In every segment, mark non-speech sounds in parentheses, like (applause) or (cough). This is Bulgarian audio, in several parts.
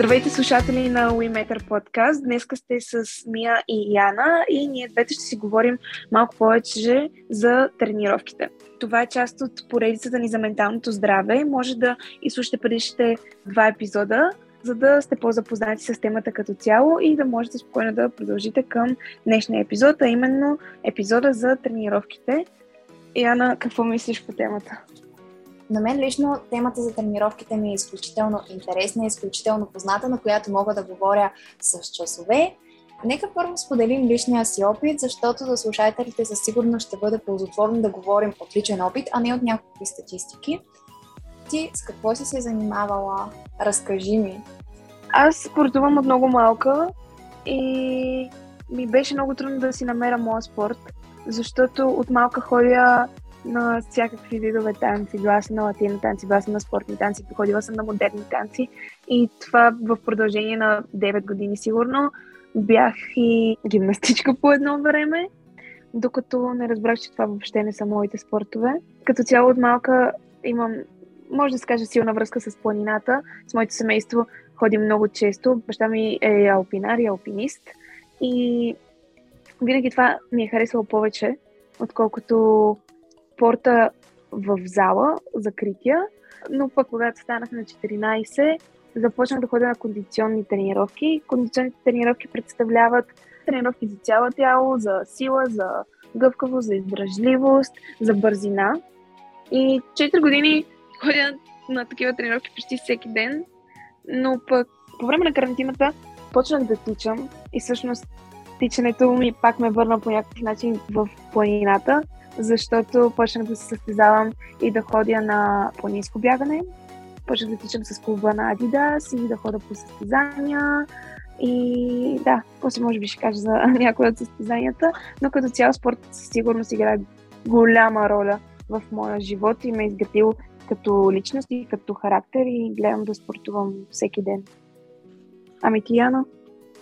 Здравейте слушатели на WeMeter подкаст. Днес сте с Мия и Яна и ние двете ще си говорим малко повече за тренировките. Това е част от поредицата ни за менталното здраве. Може да изслушате предишните два епизода, за да сте по-запознати с темата като цяло и да можете спокойно да продължите към днешния епизод, а именно епизода за тренировките. Яна, какво мислиш по темата? На мен лично темата за тренировките ми е изключително интересна, изключително позната, на която мога да говоря с часове. Нека първо споделим личния си опит, защото за слушателите със сигурност ще бъде ползотворно да говорим от личен опит, а не от някакви статистики. Ти с какво си се занимавала? Разкажи ми. Аз спортувам от много малка и ми беше много трудно да си намеря моя спорт, защото от малка ходя на всякакви видове танци. Била съм на латина танци, била съм на спортни танци, ходила съм на модерни танци. И това в продължение на 9 години сигурно. Бях и гимнастичка по едно време, докато не разбрах, че това въобще не са моите спортове. Като цяло от малка имам, може да се каже, силна връзка с планината. С моето семейство ходим много често. Баща ми е алпинар и алпинист. И винаги това ми е харесвало повече, отколкото спорта в зала, закрития, но пък когато станах на 14, започнах да ходя на кондиционни тренировки. Кондиционните тренировки представляват тренировки за цяло тяло, за сила, за гъвкавост, за издръжливост, за бързина. И 4 години ходя на такива тренировки почти всеки ден, но пък по време на карантината почнах да тичам и всъщност тичането ми пак ме върна по някакъв начин в планината защото почнах да се състезавам и да ходя на планинско бягане. Почнах да тичам с клуба на Adidas и да хода по състезания. И да, после може би ще кажа за (laughs) някои от състезанията, но като цял спорт със сигурност играе голяма роля в моя живот и ме е изградил като личност и като характер и гледам да спортувам всеки ден. Ами ти, Яна?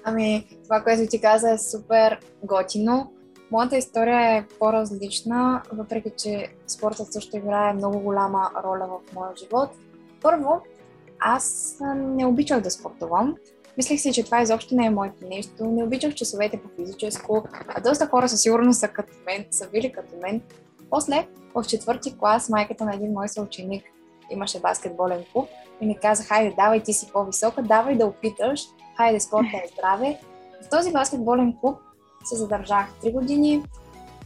Ами, това, което ти каза е супер готино. Моята история е по-различна, въпреки че спортът също играе много голяма роля в моя живот. Първо, аз не обичах да спортувам. Мислех си, че това изобщо не е моето нещо. Не обичах часовете по физическо. А доста хора със сигурност са като мен, са били като мен. После, в четвърти клас, майката на един мой съученик имаше баскетболен клуб и ми каза, хайде, давай ти си по-висока, давай да опиташ, хайде, спорта е здраве. В този баскетболен клуб се задържах 3 години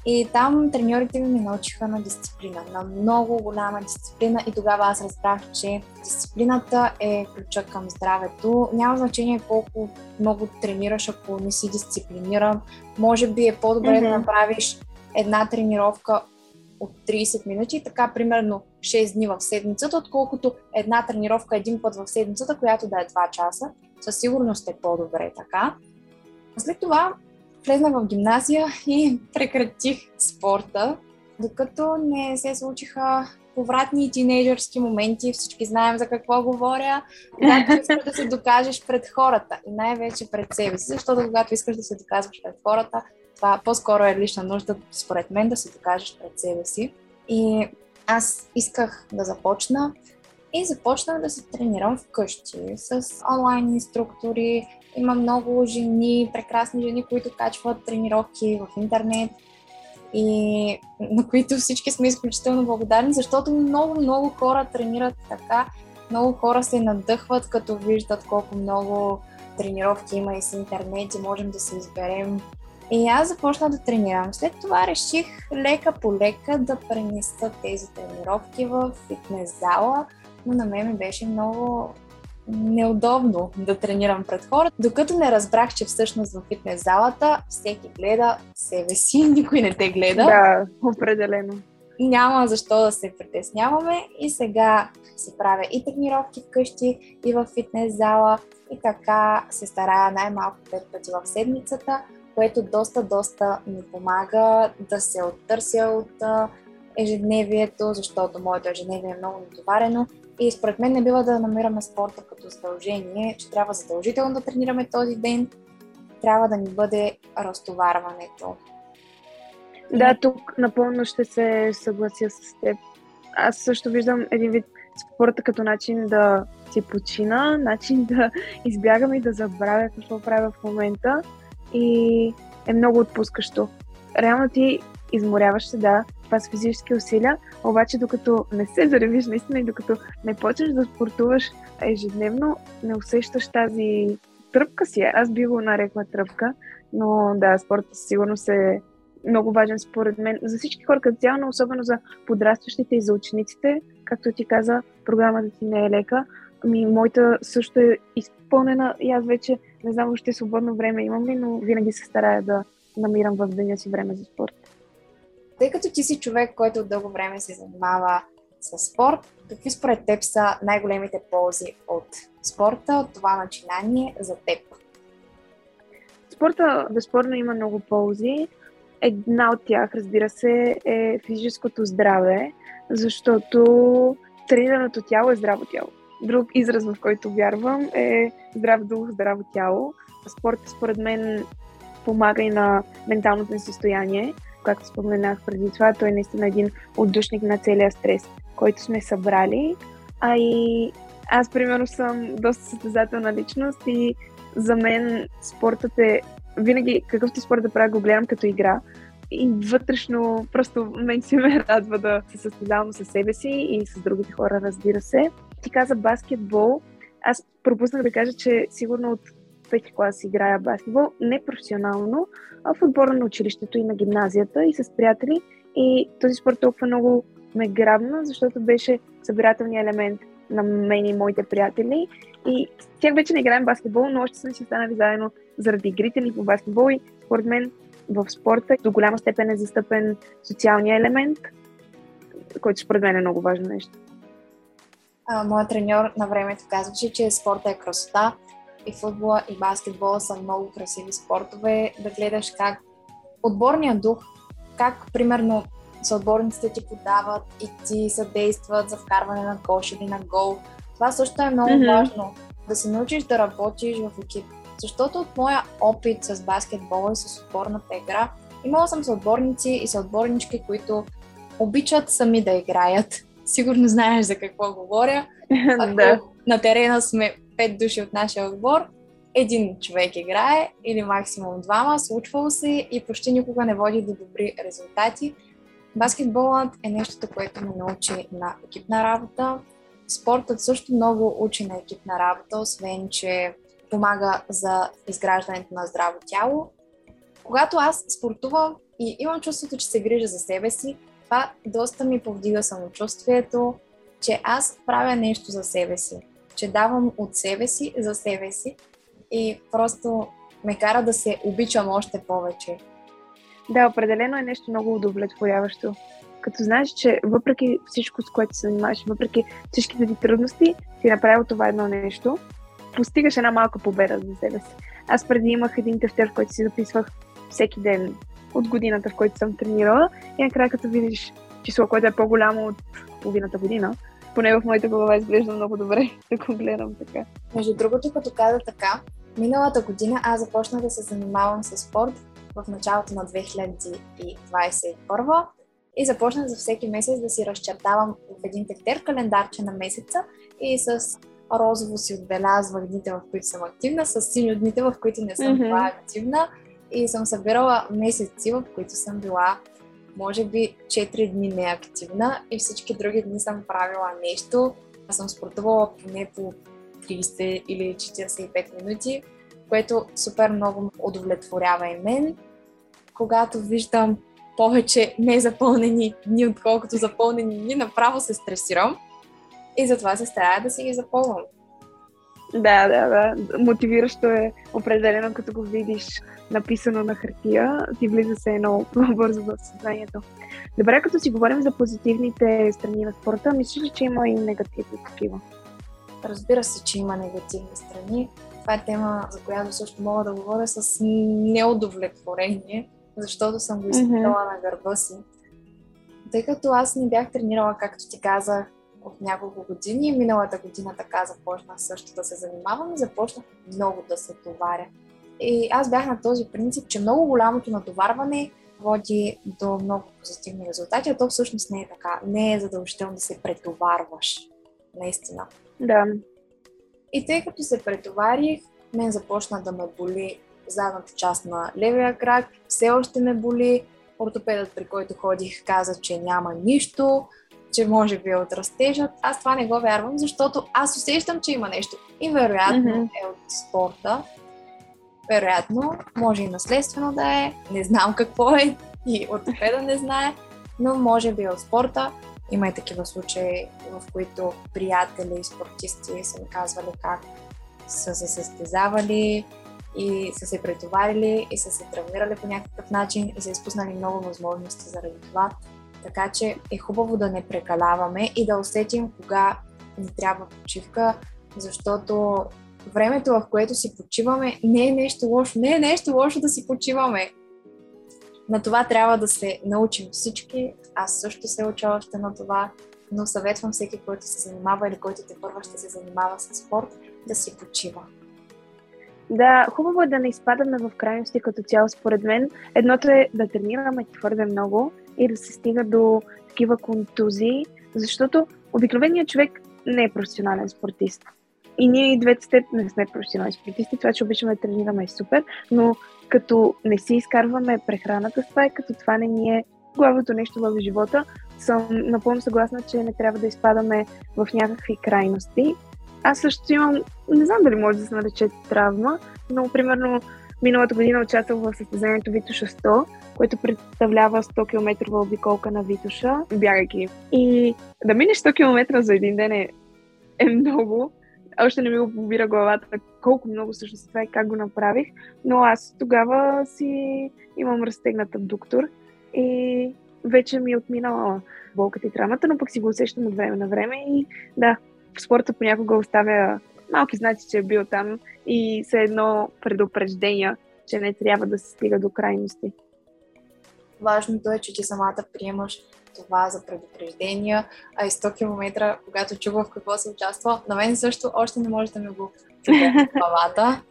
и там треньорите ми ме научиха на дисциплина, на много голяма дисциплина и тогава аз разбрах, че дисциплината е ключа към здравето. Няма значение колко много тренираш, ако не си дисциплиниран. Може би е по-добре mm-hmm. да направиш една тренировка от 30 минути, така примерно 6 дни в седмицата, отколкото една тренировка един път в седмицата, която да е 2 часа. Със сигурност е по-добре така. След това влезнах в гимназия и (laughs) прекратих спорта, докато не се случиха повратни тинейджърски моменти, всички знаем за какво говоря, когато (laughs) искаш да се докажеш пред хората и най-вече пред себе си, защото когато искаш да се доказваш пред хората, това по-скоро е лична нужда, според мен, да се докажеш пред себе си. И аз исках да започна и започнах да се тренирам вкъщи с онлайн инструктори, има много жени, прекрасни жени, които качват тренировки в интернет и на които всички сме изключително благодарни, защото много, много хора тренират така. Много хора се надъхват, като виждат колко много тренировки има и с интернет и можем да се изберем. И аз започнах да тренирам. След това реших лека по лека да пренеса тези тренировки в фитнес зала, но на мен ми беше много неудобно да тренирам пред хора, докато не разбрах, че всъщност в фитнес залата всеки гледа себе си, (laughs) никой не те гледа. Да, определено. Няма защо да се притесняваме и сега си правя и тренировки вкъщи, и в фитнес зала и така се старая най-малко 5 пъти в седмицата, което доста, доста ми помага да се оттърся от ежедневието, защото моето ежедневие е много натоварено и според мен не бива да намираме спорта като задължение, че трябва задължително да тренираме този ден, трябва да ни бъде разтоварването. Да, тук напълно ще се съглася с теб. Аз също виждам един вид спорта като начин да си почина, начин да избягам и да забравя какво правя в момента и е много отпускащо. Реално ти изморяваш се, да, това са физически усилия, обаче докато не се заревиш наистина и докато не почнеш да спортуваш ежедневно, не усещаш тази тръпка си. Аз би го нарекла тръпка, но да, спортът сигурно се много важен според мен за всички хора като цяло, но особено за подрастващите и за учениците. Както ти каза, програмата ти не е лека. Ами, моята също е изпълнена и аз вече не знам още свободно време имам ли, но винаги се старая да намирам в деня си време за спорт. Тъй като ти си човек, който от дълго време се занимава с спорт, какви според теб са най-големите ползи от спорта, от това начинание за теб? Спорта безспорно има много ползи. Една от тях, разбира се, е физическото здраве, защото тренираното тяло е здраво тяло. Друг израз, в който вярвам, е здрав дух, здраво тяло. Спортът, според мен, помага и на менталното ни състояние. Както споменах преди това, той е наистина един отдушник на целия стрес, който сме събрали. А и аз, примерно, съм доста състезателна личност и за мен спортът е винаги какъвто спорт да правя, го гледам като игра. И вътрешно просто мен си ме радва да се състезавам със себе си и с другите хора, разбира се. Ти каза баскетбол. Аз пропуснах да кажа, че сигурно от пети клас играя баскетбол, не професионално, а в отбора на училището и на гимназията и с приятели. И този спорт толкова много ме грабна, защото беше събирателният елемент на мен и моите приятели. И с тях вече не играем баскетбол, но още сме си останали заедно заради игрите ни по баскетбол и според мен в спорта до голяма степен е застъпен социалния елемент, който според мен е много важно нещо. Моят треньор на времето казваше, че спорта е красота и футбола и баскетбола са много красиви спортове. Да гледаш как отборният дух, как примерно съотборниците ти подават и ти съдействат за вкарване на кош или на гол. Това също е много mm-hmm. важно. Да се научиш да работиш в екип. Защото от моя опит с баскетбола и с отборната игра, имала съм съотборници и съотборнички, които обичат сами да играят. (laughs) Сигурно знаеш за какво говоря. (laughs) Ако да. на терена сме пет души от нашия отбор, един човек играе или максимум двама, случвало се и почти никога не води до добри резултати. Баскетболът е нещото, което ме научи на екипна работа. Спортът също много учи на екипна работа, освен че помага за изграждането на здраво тяло. Когато аз спортувам и имам чувството, че се грижа за себе си, това доста ми повдига самочувствието, че аз правя нещо за себе си, че давам от себе си за себе си и просто ме кара да се обичам още повече. Да, определено е нещо много удовлетворяващо. Като знаеш, че въпреки всичко, с което се занимаваш, въпреки всичките ти трудности, си направил това едно нещо, постигаш една малка победа за себе си. Аз преди имах един тефтер, в който си записвах всеки ден от годината, в който съм тренирала и накрая като видиш число, което е по-голямо от половината година, поне в моята глава изглежда много добре (laughs) да го гледам така. Между другото, като каза така, миналата година аз започнах да се занимавам с спорт в началото на 2021 и започнах за всеки месец да си разчертавам в един тефтер календарче на месеца и с розово си отбелязвах дните, в които съм активна, с синьо дните, в които не съм mm-hmm. била активна и съм събирала месеци, в които съм била може би 4 дни неактивна и всички други дни съм правила нещо. Аз съм спортувала поне по 30 или 45 минути, което супер много удовлетворява и мен. Когато виждам повече незапълнени дни, отколкото запълнени дни, направо се стресирам и затова се старая да си ги запълвам. Да, да, да. Мотивиращо е определено, като го видиш написано на хартия, ти влиза се едно (laughs) по-бързо в съзнанието. Добре, като си говорим за позитивните страни на спорта, мислиш ли, че има и негативни такива? Разбира се, че има негативни страни. Това е тема, за която също мога да говоря с неудовлетворение, защото съм го изпитала mm-hmm. на гърба си. Тъй като аз не бях тренирала, както ти казах, от няколко години. Миналата година така започнах също да се занимавам и започнах много да се товаря. И аз бях на този принцип, че много голямото натоварване води до много позитивни резултати, а то всъщност не е така. Не е задължително да се претоварваш. наистина. Да. И тъй като се претоварих, мен започна да ме боли задната част на левия крак, все още ме боли. Ортопедът, при който ходих, каза, че няма нищо, че може би е от растежът. Аз това не го вярвам, защото аз усещам, че има нещо. И вероятно mm-hmm. е от спорта. Вероятно, може и наследствено да е. Не знам какво е. И ортопеда не знае. Но може би е от спорта. Има и такива случаи, в които приятели и спортисти са ми казвали как са се състезавали и са се претоварили и са се травмирали по някакъв начин и са изпуснали много възможности заради това. Така че е хубаво да не прекаляваме и да усетим кога ни трябва почивка, защото времето, в което си почиваме, не е нещо лошо. Не е нещо лошо да си почиваме. На това трябва да се научим всички. Аз също се уча още на това, но съветвам всеки, който се занимава или който те първа ще се занимава с спорт, да си почива. Да, хубаво е да не изпадаме в крайности като цяло, според мен. Едното е да тренираме твърде много и да се стига до такива контузии, защото обикновеният човек не е професионален спортист. И ние и двете сте не сме професионални спортисти, това, че обичаме да тренираме е супер, но като не си изкарваме прехраната с това и като това не ни е главното нещо в живота, съм напълно съгласна, че не трябва да изпадаме в някакви крайности. Аз също имам, не знам дали може да се нарече травма, но примерно миналата година участвах в състезанието Витуша 100, което представлява 100 км обиколка на Витуша, бягайки. И да минеш 100 км за един ден е, е много. Още не ми го побира главата колко много всъщност това и как го направих, но аз тогава си имам разтегната доктор и вече ми е отминала болката и травмата, но пък си го усещам от време на време и да, в спорта понякога оставя малки знаци, че е бил там и се едно предупреждение, че не трябва да се стига до крайности. Важното е, че ти самата приемаш това за предупреждения, а и 100 км, когато чува в какво се участва, на мен също още не може да ми го в (laughs) главата.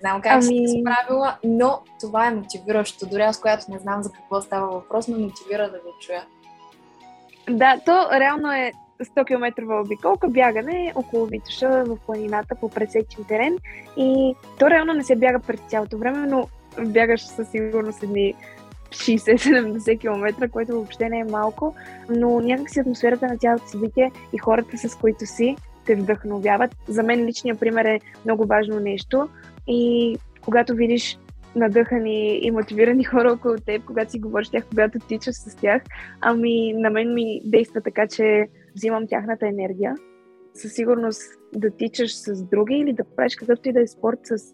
Знам как ами... се справила, но това е мотивиращо. Дори аз, която не знам за какво става въпрос, ме мотивира да го чуя. Да, то реално е 100 км обиколка, бягане около Витоша в планината по пресечен терен и то реално не се бяга през цялото време, но бягаш със сигурност едни 60-70 км, което въобще не е малко, но някакси атмосферата на цялото събитие и хората с които си те вдъхновяват. За мен личният пример е много важно нещо и когато видиш надъхани и мотивирани хора около теб, когато си говориш тях, когато тичаш с тях, ами на мен ми действа така, че взимам тяхната енергия. Със сигурност да тичаш с други или да правиш какъвто и да е спорт с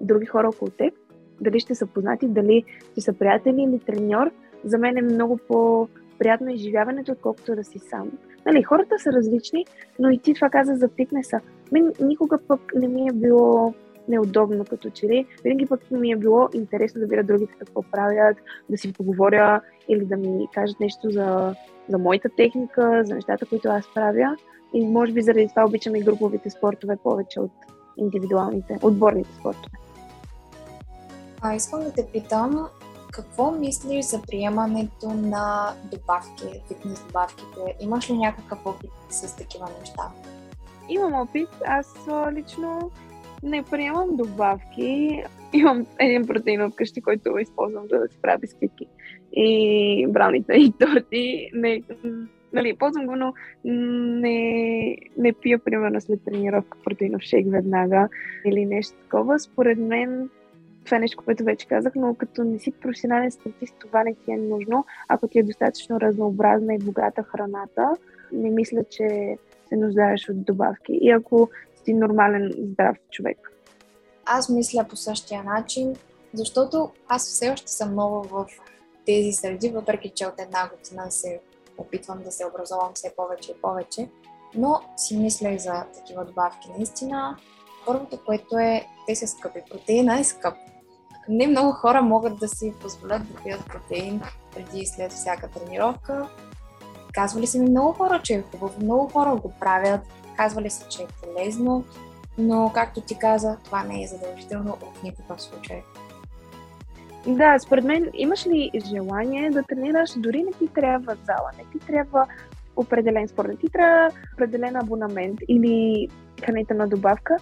други хора около теб, дали ще са познати, дали ще са приятели или треньор, за мен е много по-приятно изживяването, отколкото да си сам. Нали, хората са различни, но и ти това каза за фитнеса. Мен никога пък не ми е било неудобно като че ли. Винаги пък ми е било интересно да видя другите какво правят, да си поговоря или да ми кажат нещо за, за моята техника, за нещата, които аз правя. И може би заради това обичам и груповите спортове повече от индивидуалните, отборните спортове. А искам да те питам, какво мислиш за приемането на добавки, фитнес добавките? Имаш ли някакъв опит с такива неща? Имам опит. Аз лично не приемам добавки. (laughs) Имам един протеин от къщи, който използвам за да си правя бисквитки и брауните и торти. Не, нали, ползвам го, но не, не пия, примерно, след тренировка протеинов шейк веднага или нещо такова. Според мен това е нещо, което вече казах, но като не си професионален спортист, това не ти е нужно. Ако ти е достатъчно разнообразна и богата храната, не мисля, че се нуждаеш от добавки. И ако си нормален, здрав човек. Аз мисля по същия начин, защото аз все още съм много в тези среди, въпреки че от една година се опитвам да се образовам все повече и повече, но си мисля и за такива добавки. Наистина, първото, което е, те са скъпи. Протеина е скъп не много хора могат да си позволят да пият протеин преди и след всяка тренировка. Казвали са ми много хора, че е хубаво, много хора го правят, казвали са, че е полезно, но както ти каза, това не е задължително в никакъв случай. Да, според мен имаш ли желание да тренираш, дори не ти трябва зала, не ти трябва определен спорт. Ти трябва определен абонамент или хранителна добавка,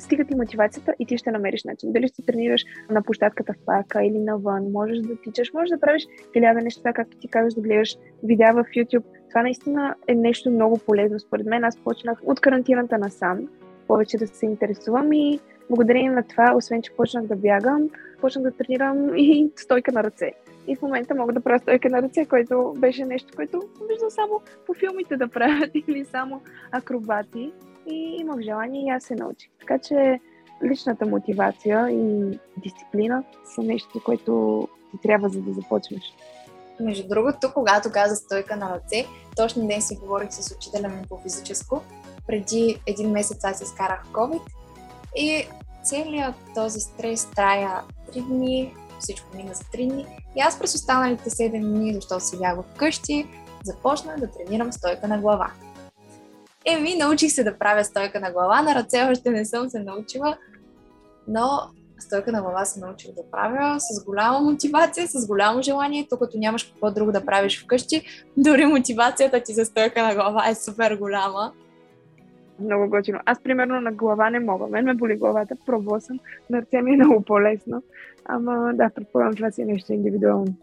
стига ти мотивацията и ти ще намериш начин. Дали ще тренираш на площадката в парка или навън, можеш да тичаш, можеш да правиш хиляда неща, както ти казваш, да гледаш видеа в YouTube. Това наистина е нещо много полезно. Според мен аз почнах от карантината насам, повече да се интересувам и благодарение на това, освен че почнах да бягам, почнах да тренирам и (laughs) стойка на ръце. И в момента мога да правя стойка на ръце, което беше нещо, което виждам само по филмите да правят (laughs) или само акробати и имах желание и аз се научих. Така че личната мотивация и дисциплина са нещо, което ти трябва за да започнеш. Между другото, когато каза стойка на ръце, точно днес си говорих с учителя ми по физическо. Преди един месец аз изкарах COVID и целият този стрес трая 3 дни, всичко мина за 3 дни. И аз през останалите 7 дни, защото си бях вкъщи, започнах да тренирам стойка на глава. Еми, научих се да правя стойка на глава, на ръце още не съм се научила, но стойка на глава се научих да правя с голяма мотивация, с голямо желание, то като нямаш какво друго да правиш вкъщи, дори мотивацията ти за стойка на глава е супер голяма. Много готино. Аз, примерно, на глава не мога. Мен ме боли главата, пробвала съм. На ръце ми е много по-лесно. Ама да, предполагам, това си е нещо индивидуално.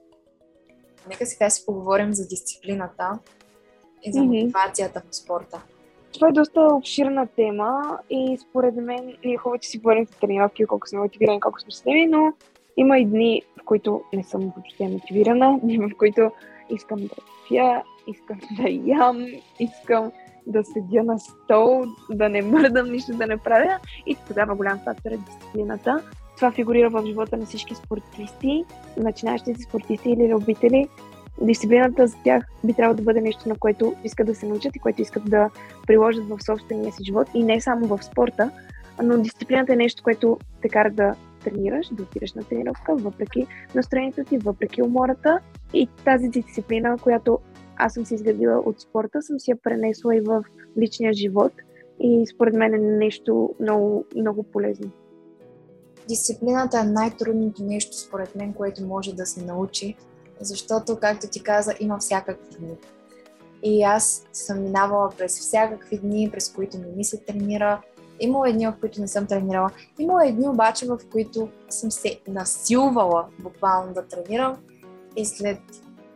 Нека сега си поговорим за дисциплината и за мотивацията в спорта. Това е доста обширна тема и според мен ние е хубаво, че си говорим за тренировки, колко сме мотивирани, колко сме щастливи, но има и дни, в които не съм въобще мотивирана, (laughs) дни, в които искам да пия, искам да ям, искам да седя на стол, да не мърдам, нищо да не правя. И тогава голям фактор е дисциплината. Това фигурира в живота на всички спортисти, начинаещите спортисти или любители дисциплината за тях би трябвало да бъде нещо, на което искат да се научат и което искат да приложат в собствения си живот и не само в спорта, но дисциплината е нещо, което те кара да тренираш, да отидеш на тренировка, въпреки настроението ти, въпреки умората и тази дисциплина, която аз съм си изградила от спорта, съм си я пренесла и в личния живот и според мен е нещо много, много полезно. Дисциплината е най-трудното нещо, според мен, което може да се научи защото, както ти каза, има всякакви дни. И аз съм минавала през всякакви дни, през които не ми се тренира. Имало едни, в които не съм тренирала. Имало едни обаче, в които съм се насилвала буквално да тренирам. И след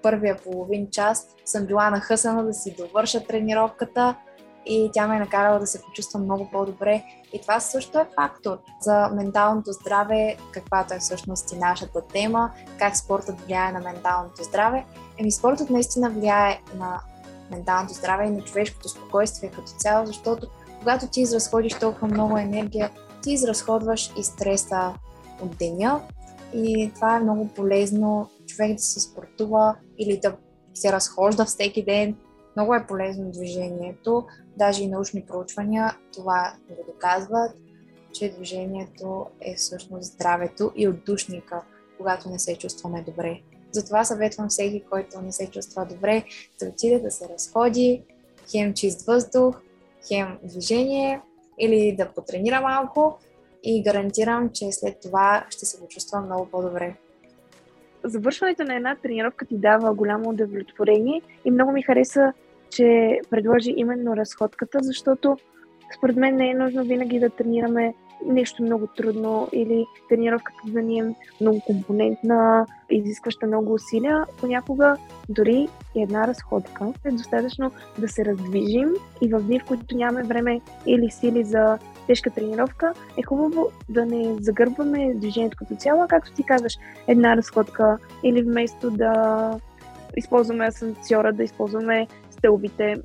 първия половин час съм била нахъсана да си довърша тренировката и тя ме е накарала да се почувствам много по-добре. И това също е фактор за менталното здраве, каквато е всъщност и нашата тема, как спортът влияе на менталното здраве. Еми спортът наистина влияе на менталното здраве и на човешкото спокойствие като цяло, защото когато ти изразходиш толкова много енергия, ти изразходваш и стреса от деня и това е много полезно човек да се спортува или да се разхожда всеки ден, много е полезно движението, даже и научни проучвания това го доказват, че движението е всъщност здравето и отдушника, когато не се чувстваме добре. Затова съветвам всеки, който не се чувства добре, да отиде да се разходи, хем чист въздух, хем движение или да потренира малко и гарантирам, че след това ще се почувства много по-добре завършването на една тренировка ти дава голямо удовлетворение и много ми хареса, че предложи именно разходката, защото според мен не е нужно винаги да тренираме нещо много трудно или тренировката да ни е много компонентна, изискваща много усилия. Понякога дори една разходка е достатъчно да се раздвижим и в дни, в които нямаме време или сили за тежка тренировка, е хубаво да не загърбваме движението като цяло, както ти казваш, една разходка или вместо да използваме асансьора, да използваме стълбите,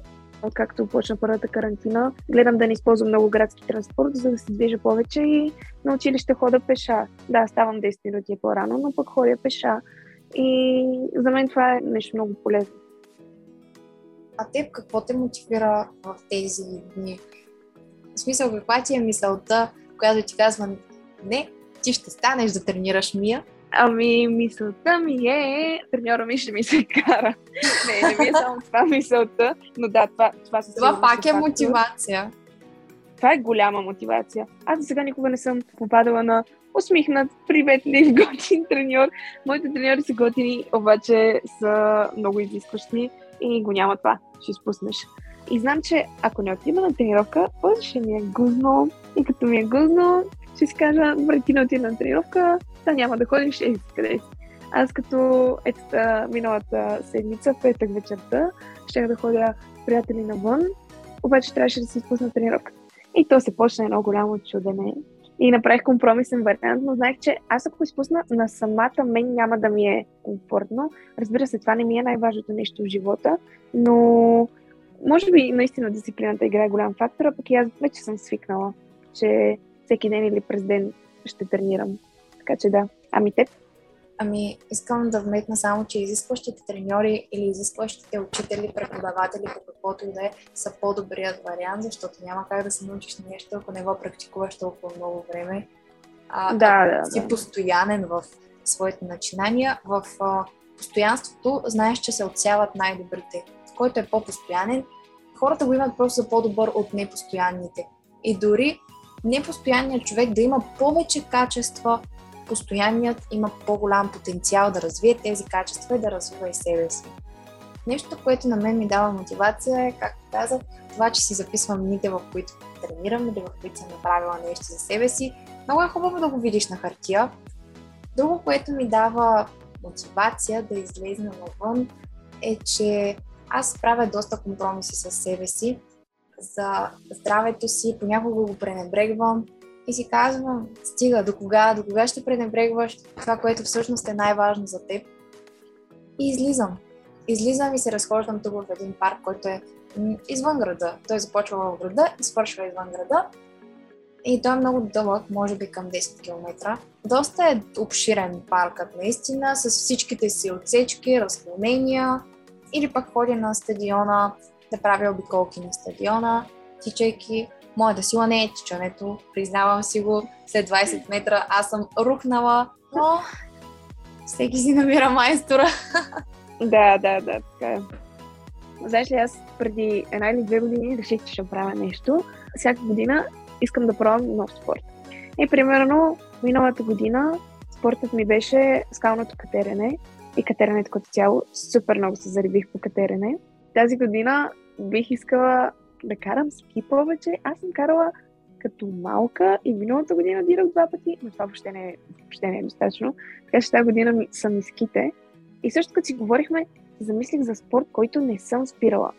откакто почна първата карантина. Гледам да не използвам много градски транспорт, за да се движа повече и на училище хода пеша. Да, ставам 10 минути по-рано, но пък ходя пеша. И за мен това е нещо много полезно. А теб какво те мотивира в тези дни? В смисъл, каква ти е мисълта, която ти казва, не, ти ще станеш да тренираш Мия? Ами, мисълта ми е, треньора ми ще ми се кара. Не, не ми е само това мисълта, но да, това, това се Това пак е фактор. мотивация. Това е голяма мотивация. Аз до сега никога не съм попадала на усмихнат, приветлив, (laughs) готин треньор. Моите треньори са готини, обаче са много изискващи и го няма това. Ще изпуснеш. И знам, че ако не отида на тренировка, после ще ми е гузно. И като ми е гузно, ще си кажа, добре, ти не отида на тренировка, та няма да ходиш, е, къде си. Аз като ета миналата седмица, в петък вечерта, ще да ходя с приятели навън, обаче трябваше да си изпусна тренировка. И то се почна едно голямо чудене. И направих компромисен вариант, но знаех, че аз ако изпусна на самата мен няма да ми е комфортно. Разбира се, това не ми е най-важното нещо в живота, но може би наистина дисциплината играе голям фактор, а пък и аз вече съм свикнала, че всеки ден или през ден ще тренирам. Така че да. Ами теб? Ами, искам да вметна само, че изискващите треньори или изискващите учители, преподаватели, по каквото и да е, са по-добрият вариант, защото няма как да се научиш нещо, ако не го практикуваш толкова много време. А, да, да, си да. постоянен в своите начинания, в а, постоянството знаеш, че се отсяват най-добрите. Който е по-постоянен, хората го имат просто по-добър от непостоянните. И дори непостоянният човек да има повече качества, постоянният има по-голям потенциал да развие тези качества и да развива и себе си. Нещо, което на мен ми дава мотивация е, както казах, това, че си записвам дните, в които тренирам или в които съм направила нещо за себе си. Много е хубаво да го видиш на хартия. Друго, което ми дава мотивация да излезна навън е, че аз правя доста компромиси с себе си за здравето си, понякога го пренебрегвам и си казвам, стига, до кога, до кога ще пренебрегваш това, което всъщност е най-важно за теб. И излизам. Излизам и се разхождам тук в един парк, който е извън града. Той започва в града и свършва извън града. И той е много дълъг, може би към 10 км. Доста е обширен паркът, наистина, с всичките си отсечки, разклонения. Или пък ходя на стадиона, да правя обиколки на стадиона, тичайки. Моята сила не е тичането, признавам си го. След 20 метра аз съм рухнала, но всеки си намира майстора. (laughs) Да, да, да, така е. Знаеш ли, аз преди една или две години реших, че ще правя нещо. Всяка година искам да пробвам нов спорт. И примерно, миналата година спортът ми беше скалното катерене и катеренето като цяло. Супер много се заребих по катерене. Тази година бих искала да карам ски повече. Аз съм карала като малка и миналата година дирах два пъти, но това въобще не е, въобще не е достатъчно. Така че тази година ми, са ми ските. И също като си говорихме, замислих за спорт, който не съм спирала.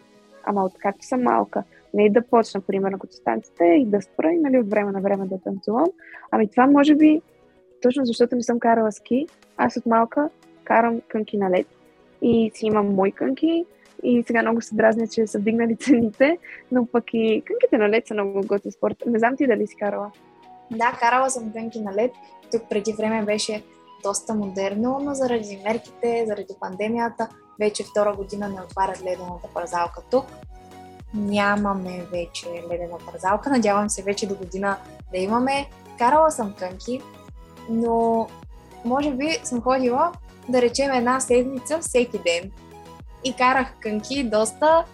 Ама откакто съм малка. Не да почна, примерно, като станците и да спра и нали, от време на време да танцувам. Ами това може би, точно защото не съм карала ски, аз от малка карам кънки на лед. И си имам мои кънки, и сега много се дразня, че са вдигнали (laughs) цените, но пък и кънките на лед са много готин спорт. Не знам ти дали си карала. Да, карала съм кънки на лед. Тук преди време беше доста модерно, но заради мерките, заради пандемията, вече втора година не отварят ледената парзалка тук. Нямаме вече ледена парзалка. Надявам се вече до година да имаме. Карала съм кънки, но може би съм ходила да речем една седмица всеки ден. И карах кънки доста,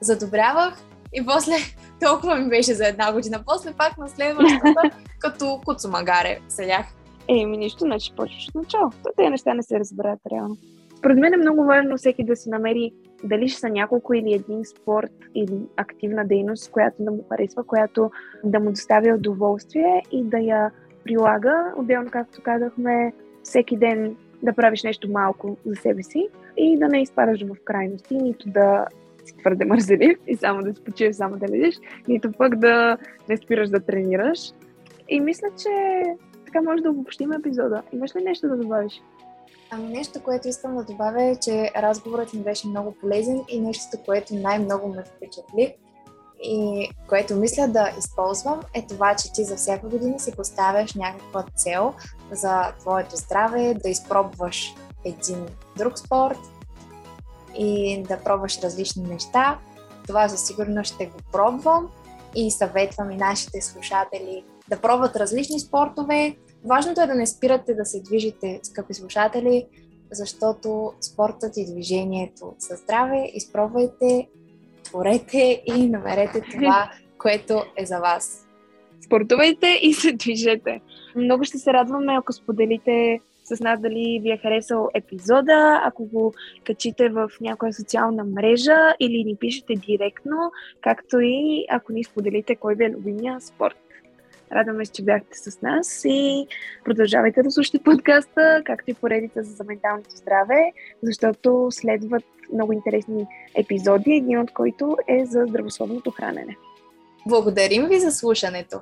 задобрявах и после (laughs) толкова ми беше за една година. После пак на следващата, (laughs) като куцумагаре седях. Еми, нищо, значи почваш от начало. То тези неща не се разбират реално. Според мен е много важно всеки да си намери дали ще са няколко или един спорт или активна дейност, която да му харесва, която да му доставя удоволствие и да я прилага. Отделно, както казахме, всеки ден да правиш нещо малко за себе си и да не изпадаш в крайности, нито да си твърде мързелив и само да спочиваш, само да лежиш, нито пък да не спираш да тренираш. И мисля, че така може да обобщим епизода. Имаш ли нещо да добавиш? Ами нещо, което искам да добавя е, че разговорът ми беше много полезен и нещо, което най-много ме впечатли и което мисля да използвам е това, че ти за всяка година си поставяш някаква цел за твоето здраве, да изпробваш един друг спорт и да пробваш различни неща. Това със сигурност ще го пробвам и съветвам и нашите слушатели да пробват различни спортове. Важното е да не спирате да се движите, скъпи слушатели, защото спортът и движението са здраве. Изпробвайте, творете и намерете това, което е за вас. Спортувайте и (laughs) се движете. Много ще се радваме, ако споделите с нас дали ви е харесал епизода, ако го качите в някоя социална мрежа или ни пишете директно, както и ако ни споделите кой ви е любимия спорт. Радваме се, че бяхте с нас и продължавайте да слушате подкаста, както и поредица за менталното здраве, защото следват много интересни епизоди, един от които е за здравословното хранене. Благодарим ви за слушането!